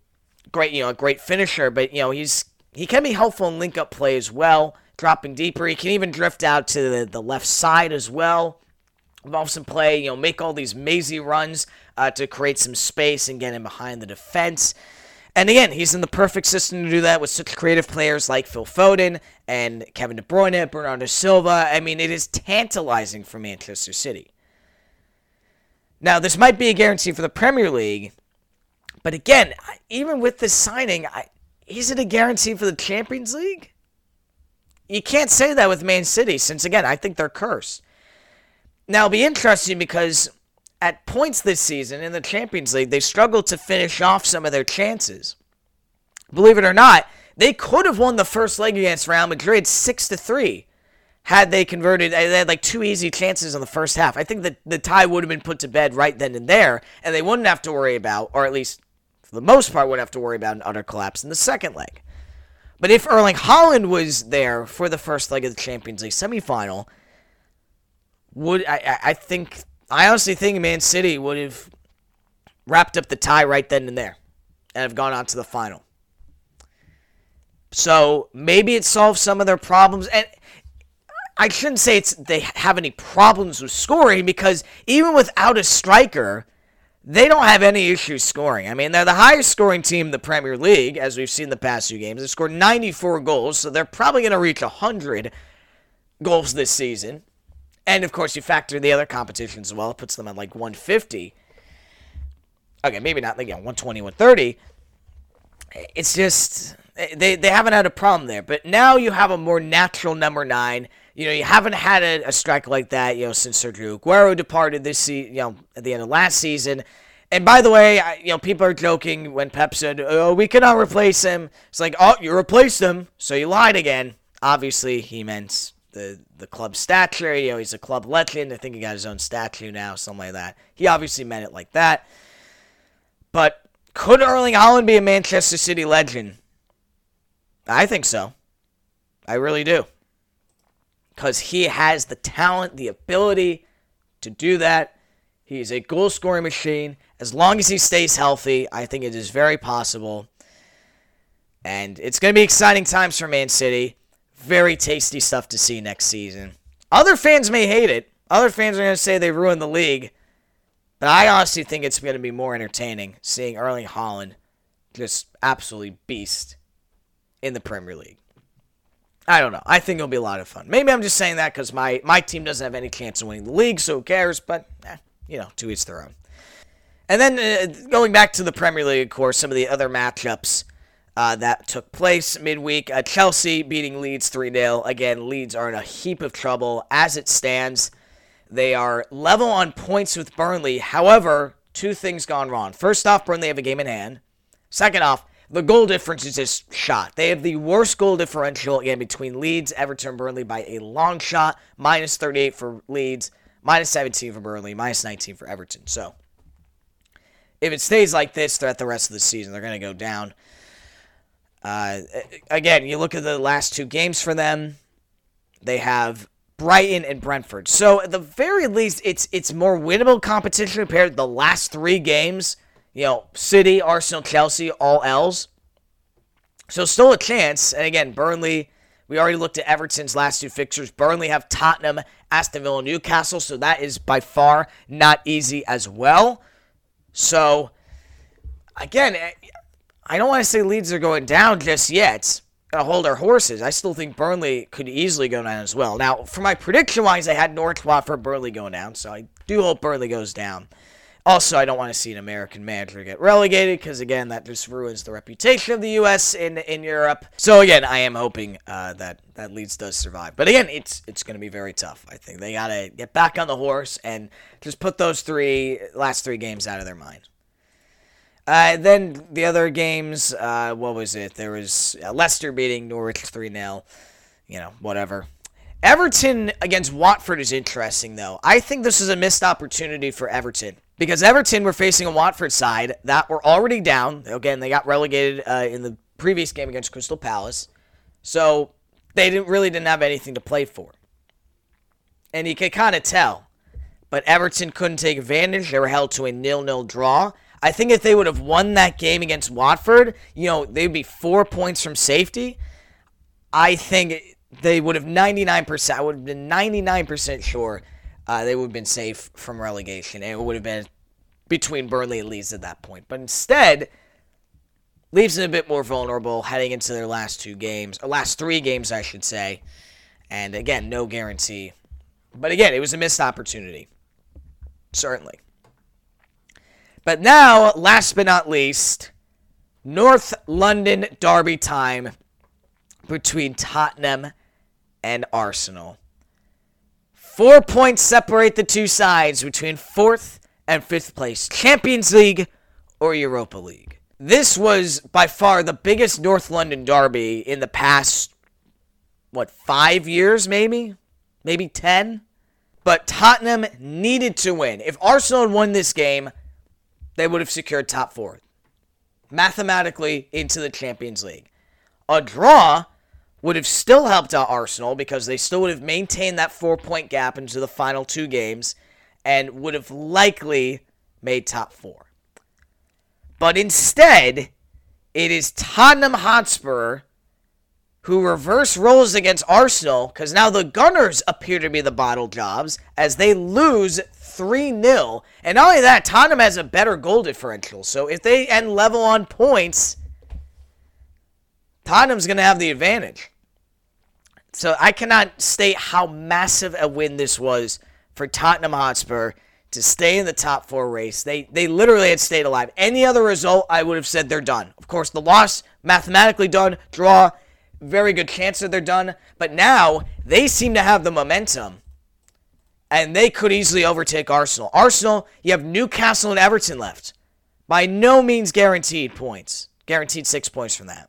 great, you know, a great finisher, but you know, he's he can be helpful in link up play as well, dropping deeper. He can even drift out to the, the left side as well. Involve some play, you know, make all these mazy runs uh, to create some space and get him behind the defense. And again, he's in the perfect system to do that with such creative players like Phil Foden and Kevin De Bruyne, and Bernardo Silva. I mean, it is tantalizing for Manchester City. Now, this might be a guarantee for the Premier League, but again, even with this signing, I, is it a guarantee for the Champions League? You can't say that with Man City, since again, I think they're cursed. Now, it'll be interesting because at points this season in the Champions League, they struggled to finish off some of their chances. Believe it or not, they could have won the first leg against Real Madrid 6 to 3 had they converted. They had like two easy chances in the first half. I think that the tie would have been put to bed right then and there, and they wouldn't have to worry about, or at least for the most part, wouldn't have to worry about an utter collapse in the second leg. But if Erling Haaland was there for the first leg of the Champions League semifinal, would I, I think I honestly think Man City would have wrapped up the tie right then and there and have gone on to the final. So maybe it solves some of their problems. And I shouldn't say it's they have any problems with scoring because even without a striker, they don't have any issues scoring. I mean, they're the highest scoring team in the Premier League, as we've seen the past few games. They've scored 94 goals, so they're probably going to reach 100 goals this season. And of course, you factor the other competitions as well. It puts them at like 150. Okay, maybe not like yeah, 120, 130. It's just they they haven't had a problem there. But now you have a more natural number nine. You know, you haven't had a, a strike like that, you know, since Sergio Aguero departed this season, you know, at the end of last season. And by the way, I, you know, people are joking when Pep said, "Oh, we cannot replace him." It's like, "Oh, you replaced him, so you lied again." Obviously, he meant the the club stature. You know, he's a club legend. I think he got his own statue now, something like that. He obviously meant it like that. But could Erling Haaland be a Manchester City legend? I think so. I really do because he has the talent, the ability to do that. He's a goal scoring machine. As long as he stays healthy, I think it is very possible. And it's going to be exciting times for Man City. Very tasty stuff to see next season. Other fans may hate it. Other fans are going to say they ruined the league. But I honestly think it's going to be more entertaining seeing Erling Haaland just absolutely beast in the Premier League. I don't know. I think it'll be a lot of fun. Maybe I'm just saying that because my, my team doesn't have any chance of winning the league, so who cares? But, eh, you know, to each their own. And then uh, going back to the Premier League, of course, some of the other matchups uh, that took place midweek. Uh, Chelsea beating Leeds 3 0. Again, Leeds are in a heap of trouble as it stands. They are level on points with Burnley. However, two things gone wrong. First off, Burnley have a game in hand. Second off, the goal difference is just shot. They have the worst goal differential again between Leeds, Everton, Burnley by a long shot. Minus 38 for Leeds, minus 17 for Burnley, minus 19 for Everton. So if it stays like this throughout the rest of the season, they're going to go down. Uh, again, you look at the last two games for them. They have Brighton and Brentford. So at the very least, it's it's more winnable competition compared to the last three games you know, City, Arsenal, Chelsea, all L's. So still a chance. And again, Burnley, we already looked at Everton's last two fixtures. Burnley have Tottenham, Aston Villa, Newcastle. So that is by far not easy as well. So again, eh, I don't want to say Leeds are going down just yet. Gotta hold our horses. I still think Burnley could easily go down as well. Now, for my prediction wise, I had Norwich, Watford, for Burnley going down, so I do hope Burnley goes down. Also, I don't want to see an American manager get relegated because, again, that just ruins the reputation of the U.S. in in Europe. So, again, I am hoping uh, that that Leeds does survive. But again, it's it's going to be very tough. I think they got to get back on the horse and just put those three last three games out of their mind. Uh, then the other games, uh, what was it? There was uh, Leicester beating Norwich 3 0. You know, whatever. Everton against Watford is interesting, though. I think this is a missed opportunity for Everton because Everton were facing a Watford side that were already down. Again, they got relegated uh, in the previous game against Crystal Palace, so they didn't really didn't have anything to play for, and you can kind of tell. But Everton couldn't take advantage. They were held to a nil-nil draw. I think if they would have won that game against Watford, you know, they'd be four points from safety. I think they would have 99%. I would have been 99% sure uh, they would have been safe from relegation. And it would have been between Burnley and Leeds at that point. But instead, leaves them a bit more vulnerable heading into their last two games, or last three games, I should say. And again, no guarantee. But again, it was a missed opportunity. Certainly. But now, last but not least, North London derby time between Tottenham and Arsenal. Four points separate the two sides between fourth and fifth place, Champions League or Europa League. This was by far the biggest North London derby in the past, what, five years maybe? Maybe 10? But Tottenham needed to win. If Arsenal had won this game, they would have secured top four, mathematically into the Champions League. A draw would have still helped out Arsenal because they still would have maintained that four point gap into the final two games and would have likely made top four. But instead, it is Tottenham Hotspur who reverse roles against Arsenal because now the Gunners appear to be the bottle jobs as they lose 3 0. And not only that, Tottenham has a better goal differential. So if they end level on points, Tottenham's going to have the advantage. So I cannot state how massive a win this was for Tottenham Hotspur to stay in the top four race. They they literally had stayed alive. Any other result, I would have said they're done. Of course, the loss mathematically done, draw, very good chance that they're done. But now they seem to have the momentum, and they could easily overtake Arsenal. Arsenal, you have Newcastle and Everton left. By no means guaranteed points. Guaranteed six points from that.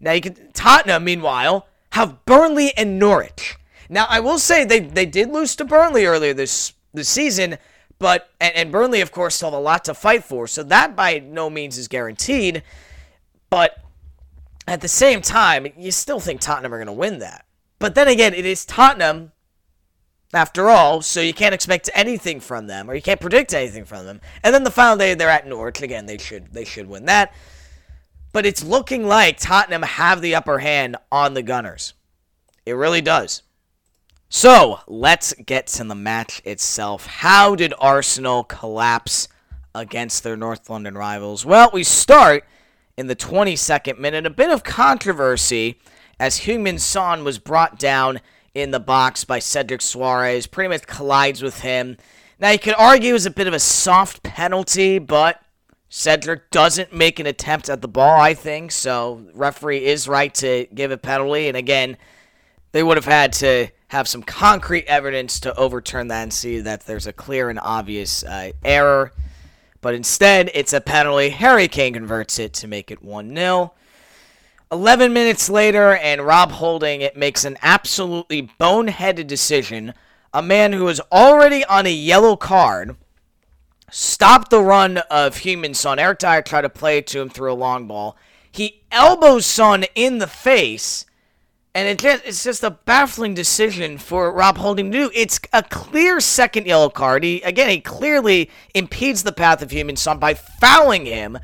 Now you can Tottenham, meanwhile, have Burnley and Norwich. Now I will say they they did lose to Burnley earlier this this season, but and, and Burnley of course still have a lot to fight for, so that by no means is guaranteed. But at the same time, you still think Tottenham are going to win that. But then again, it is Tottenham after all, so you can't expect anything from them, or you can't predict anything from them. And then the final day they're at Norwich again. They should they should win that but it's looking like Tottenham have the upper hand on the Gunners. It really does. So let's get to the match itself. How did Arsenal collapse against their North London rivals? Well, we start in the 22nd minute. A bit of controversy as Heung-min Son was brought down in the box by Cedric Soares. pretty much collides with him. Now, you could argue it was a bit of a soft penalty, but Cedric doesn't make an attempt at the ball, I think, so referee is right to give a penalty. And again, they would have had to have some concrete evidence to overturn that and see that there's a clear and obvious uh, error. But instead, it's a penalty. Harry Kane converts it to make it 1 0. 11 minutes later, and Rob Holding it makes an absolutely boneheaded decision. A man who is already on a yellow card stopped the run of Heung-min Son. Eric Dier tried to play it to him through a long ball. He elbows Son in the face, and it just, it's just a baffling decision for Rob Holding to do. It's a clear second yellow card. He again, he clearly impedes the path of Heung-min Son by fouling him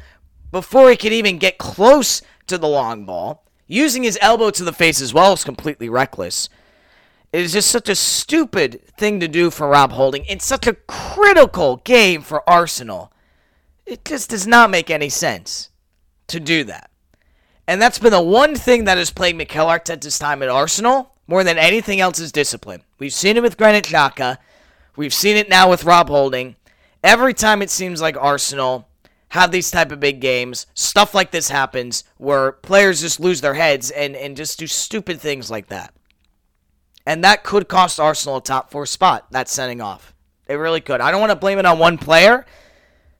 before he could even get close to the long ball. Using his elbow to the face as well is completely reckless. It is just such a stupid thing to do for Rob Holding in such a critical game for Arsenal. It just does not make any sense to do that. And that's been the one thing that has plagued Mikel Arteta's time at Arsenal more than anything else is discipline. We've seen it with Granit Xhaka. We've seen it now with Rob Holding. Every time it seems like Arsenal have these type of big games, stuff like this happens where players just lose their heads and, and just do stupid things like that. And that could cost Arsenal a top four spot, that sending off. It really could. I don't want to blame it on one player,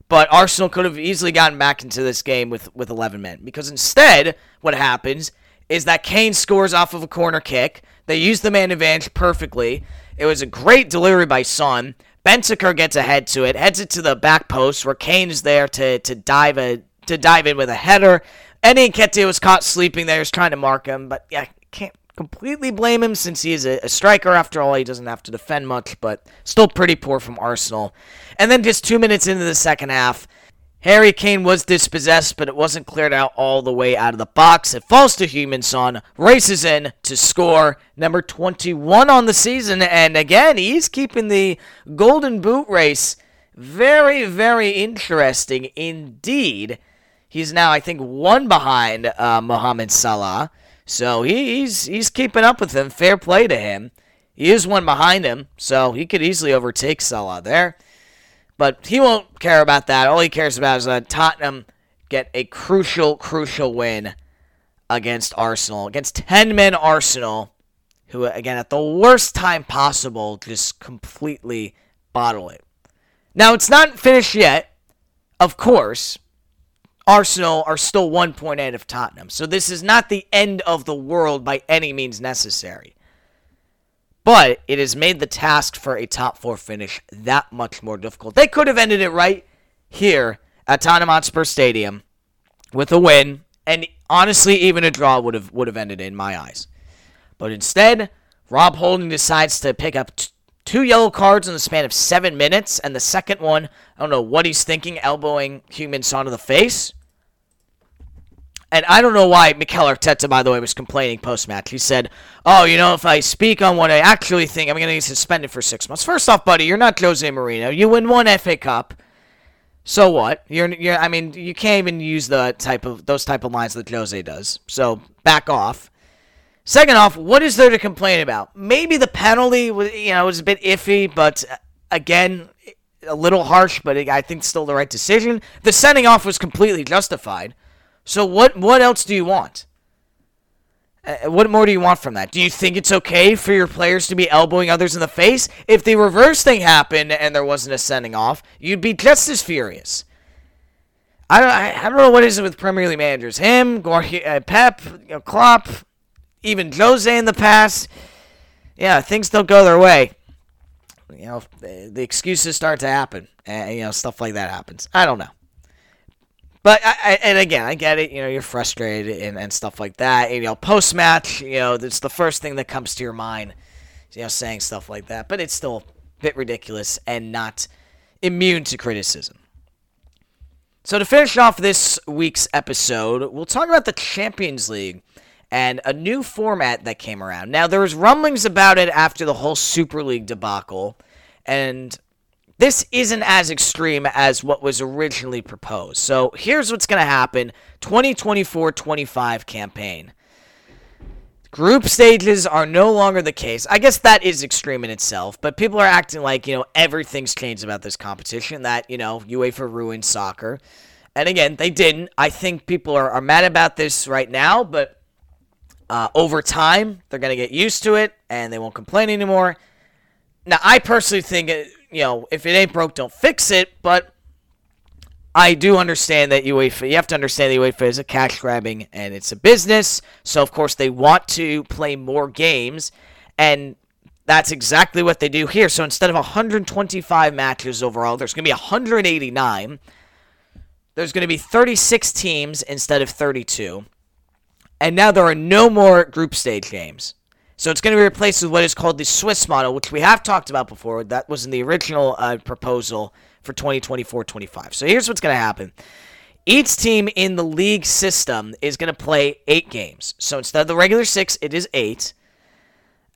but Arsenal could have easily gotten back into this game with, with 11 men. Because instead, what happens is that Kane scores off of a corner kick. They use the man advantage perfectly. It was a great delivery by Son. Bentancur gets ahead to it, heads it to the back post where Kane is there to, to dive a to dive in with a header. Eddie Nketiah was caught sleeping there. He's trying to mark him, but yeah, can't completely blame him since he is a, a, striker after all. He doesn't have to defend much, but still pretty poor from Arsenal. And then just two minutes into the second half, Harry Kane was dispossessed, but it wasn't cleared out all the way out of the box. It falls to Heung-min races in to score number 21 on the season, and again, he's keeping the Golden Boot race very, very interesting indeed. He's now, I think, one behind uh, Mohamed Salah. So he's he's keeping up with him. Fair play to him. He is one behind him, so he could easily overtake Salah there. But he won't care about that. All he cares about is that Tottenham get a crucial, crucial win against Arsenal, against 10 men Arsenal, who, again, at the worst time possible, just completely bottle it. Now, it's not finished yet, of course. Arsenal are still one point ahead of Tottenham. So this is not the end of the world by any means necessary. But it has made the task for a top four finish that much more difficult. They could have ended it right here at Tottenham Hotspur Stadium with a win, and honestly, even a draw would have would have ended in my eyes. But instead, Rob Holding decides to pick up t- two yellow cards in the span of seven minutes, and the second one, I don't know what he's thinking, elbowing Heung-min Son in the face. And I don't know why Mikel Arteta, by the way, was complaining post match. He said, Oh, you know, if I speak on what I actually think, I'm going to get suspended for six months. First off, buddy, you're not Jose Mourinho. You win one FA Cup. So what? You're, you're. I mean, you can't even use the type of those type of lines that Jose does. So back off. Second off, what is there to complain about? Maybe the penalty was, you know, was a bit iffy, but uh, again, a little harsh, but I think still the right decision. The sending off was completely justified. So what what else do you want? Uh, what more do you want from that? Do you think it's okay for your players to be elbowing others in the face? If the reverse thing happened and there wasn't a sending off, you'd be just as furious. I don't, I, I don't know what is it with Premier League managers. Him, uh, Pep, you know, Klopp, even Jose in the past. Yeah, things don't go their way. You know, the excuses start to happen, and you know stuff like that happens. I don't know. But I, I, and again, I get it. You know, you're frustrated and, and stuff like that. And, you know, post match, you know, it's the first thing that comes to your mind. You know, saying stuff like that. But it's still a bit ridiculous and not immune to criticism. So to finish off this week's episode, we'll talk about the Champions League and a new format that came around. Now there was rumblings about it after the whole Super League debacle, and this isn't as extreme as what was originally proposed. So here's what's going to happen 2024 25 campaign. Group stages are no longer the case. I guess that is extreme in itself, but people are acting like, you know, everything's changed about this competition, that, you know, UEFA ruined soccer. And again, they didn't. I think people are, are mad about this right now, but uh, over time, they're going to get used to it and they won't complain anymore. Now, I personally think it, you know, if it ain't broke, don't fix it. But I do understand that UEFA, you have to understand that UEFA is a cash grabbing and it's a business. So, of course, they want to play more games. And that's exactly what they do here. So, instead of 125 matches overall, there's going to be 189. There's going to be 36 teams instead of 32. And now there are no more group stage games. So it's going to be replaced with what is called the Swiss model, which we have talked about before. That was in the original uh, proposal for 2024-25. So here's what's going to happen. Each team in the league system is going to play eight games. So instead of the regular six, it is eight.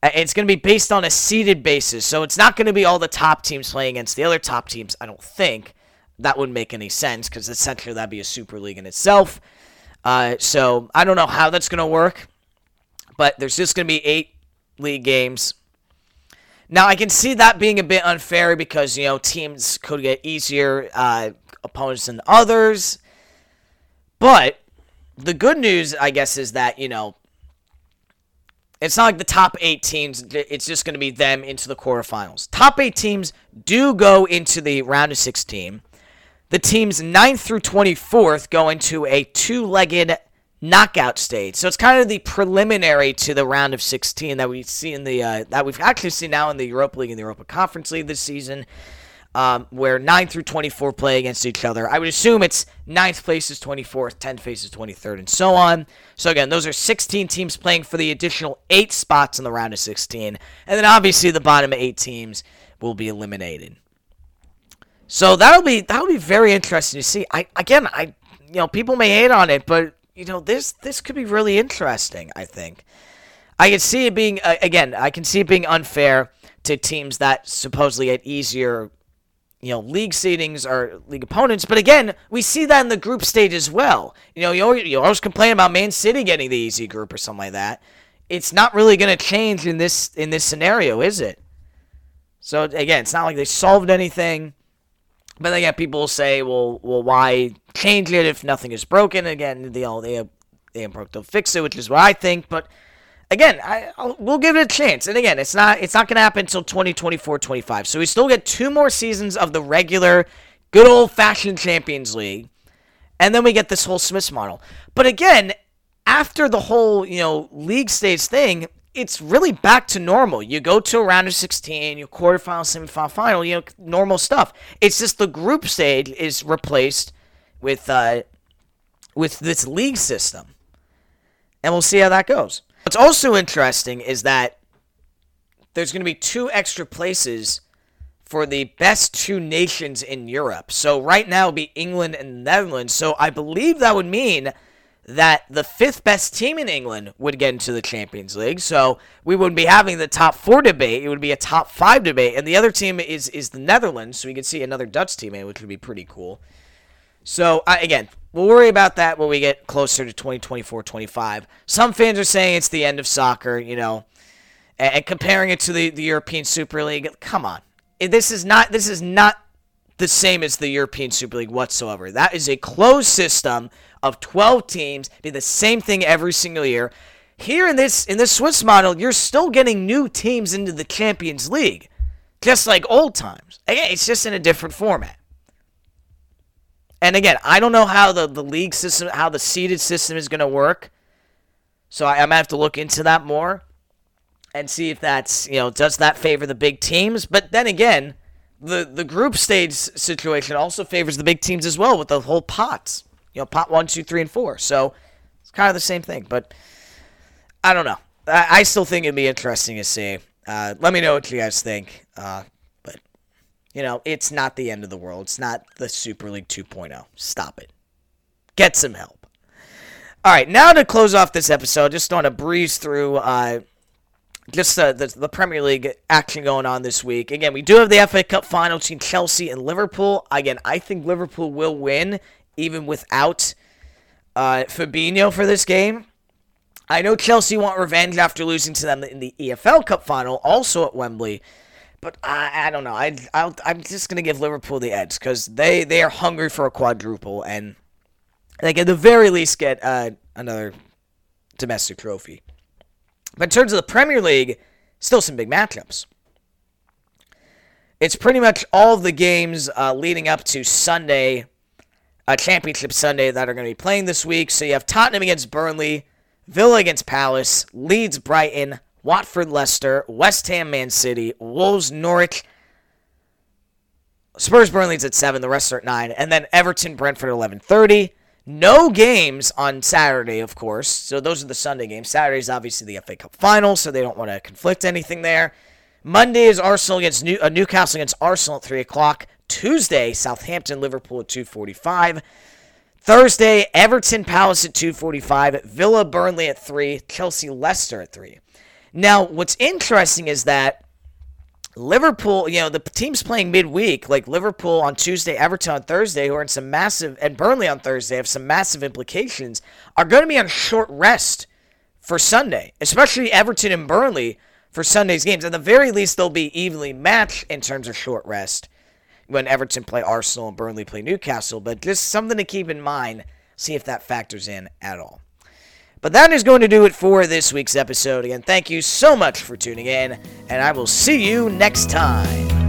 Uh, it's going to be based on a seeded basis. So it's not going to be all the top teams playing against the other top teams, I don't think. That wouldn't make any sense because essentially that'd be a super league in itself. Uh, so I don't know how that's going to work, but there's just going to be eight league games. Now, I can see that being a bit unfair because, you know, teams could get easier uh, opponents than others. But the good news, I guess, is that, you know, it's not like the top eight teams, it's just going to be them into the quarterfinals. Top eight teams do go into the round of 16. The teams 9th through 24th go into a two legged knockout stage. So it's kind of the preliminary to the round of 16 that we see in the uh, that we've actually seen now in the Europa League and the Europa Conference League this season. Um, where 9 through 24 play against each other. I would assume it's 9th place is 24th, 10th place is 23rd, and so on. So, again, those are 16 teams playing for the additional 8 spots in the round of 16. And then, obviously, the bottom 8 teams will be eliminated. So, that'll be that'll be very interesting to see. I Again, I you know, people may hate on it, but you know, this this could be really interesting. I think I can see it being uh, again. I can see it being unfair to teams that supposedly had easier, you know, league seedings or league opponents. But again, we see that in the group stage as well. You know, you always, you always complain about Man City getting the easy group or something like that. It's not really going to change in this in this scenario, is it? So again, it's not like they solved anything. But then, again, people will say, well, well, why change it if nothing is broken? Again, they all they they broke, they'll fix it, which is what I think. But again, I I'll, we'll give it a chance. And again, it's not it's not going to happen until 2024, 25. So we still get two more seasons of the regular, good old fashioned Champions League, and then we get this whole Swiss model. But again, after the whole you know league stage thing, it's really back to normal. You go to a round of 16, you quarterfinal, semifinal, final, you know, normal stuff. It's just the group stage is replaced with uh, with this league system, and we'll see how that goes. What's also interesting is that there's going to be two extra places for the best two nations in Europe. So right now, it'll be England and Netherlands. So I believe that would mean that the fifth best team in England would get into the Champions League. So we wouldn't be having the top four debate. It would be a top five debate. And the other team is is the Netherlands. So we could see another Dutch team in, which would be pretty cool. So uh, again, we'll worry about that when we get closer to 2024 25. Some fans are saying it's the end of soccer, you know, and, and comparing it to the, the European Super League. Come on. This is not this is not the same as the European Super League whatsoever. That is a closed system of 12 teams, be the same thing every single year. Here in this in this Swiss model, you're still getting new teams into the Champions League, just like old times. Again, it's just in a different format. And again, I don't know how the, the league system, how the seeded system is going to work. So I, to have to look into that more and see if that's, you know, does that favor the big teams? But then again, the, the group stage situation also favors the big teams as well with the whole pots you know, pot one, two, three, and four. So it's kind of the same thing. But I don't know. I, I still think it'd be interesting to see. Uh, let me know what you guys think. Uh, but, you know, it's not the end of the world. It's not the Super League 2.0. Stop it. Get some help. All right, now to close off this episode, just want to breeze through uh, just uh, the, the Premier League action going on this week. Again, we do have the FA Cup final between Chelsea and Liverpool. Again, I think Liverpool will win even without uh, Fabinho for this game. I know Chelsea want revenge after losing to them in the EFL Cup final, also at Wembley. But I, I don't know. I, i am just going to give Liverpool the edge because they, they are hungry for a quadruple. And they can at the very least get uh, another domestic trophy. But in terms of the Premier League, still some big matchups. It's pretty much all of the games uh, leading up to Sunday uh, Championship Sunday that are going to be playing this week. So you have Tottenham against Burnley, Villa against Palace, Leeds Brighton, Watford Leicester, West Ham Man City, Wolves Norwich, Spurs Burnley's at 7, the rest are at 9, and then Everton Brentford at 11:30. No games on Saturday, of course. So those are the Sunday games. Saturday is obviously the FA Cup final, so they don't want to conflict anything there. Monday is Arsenal against New, uh, Newcastle against Arsenal at 3 o'clock. Tuesday, Southampton, Liverpool at 245. Thursday, Everton, Palace at 245. Villa, Burnley at 3. Chelsea, Leicester at 3. Now, what's interesting is that Liverpool, you know, the teams playing midweek, like Liverpool on Tuesday, Everton on Thursday, who are in some massive, and Burnley on Thursday, have some massive implications, are going to be on short rest for Sunday, especially Everton and Burnley for Sunday's games. At the very least, they'll be evenly matched in terms of short rest when Everton play Arsenal and Burnley play Newcastle, but just something to keep in mind. See if that factors in at all. But that is going to do it for this week's episode. Again, thank you so much for tuning in, and I will see you next time.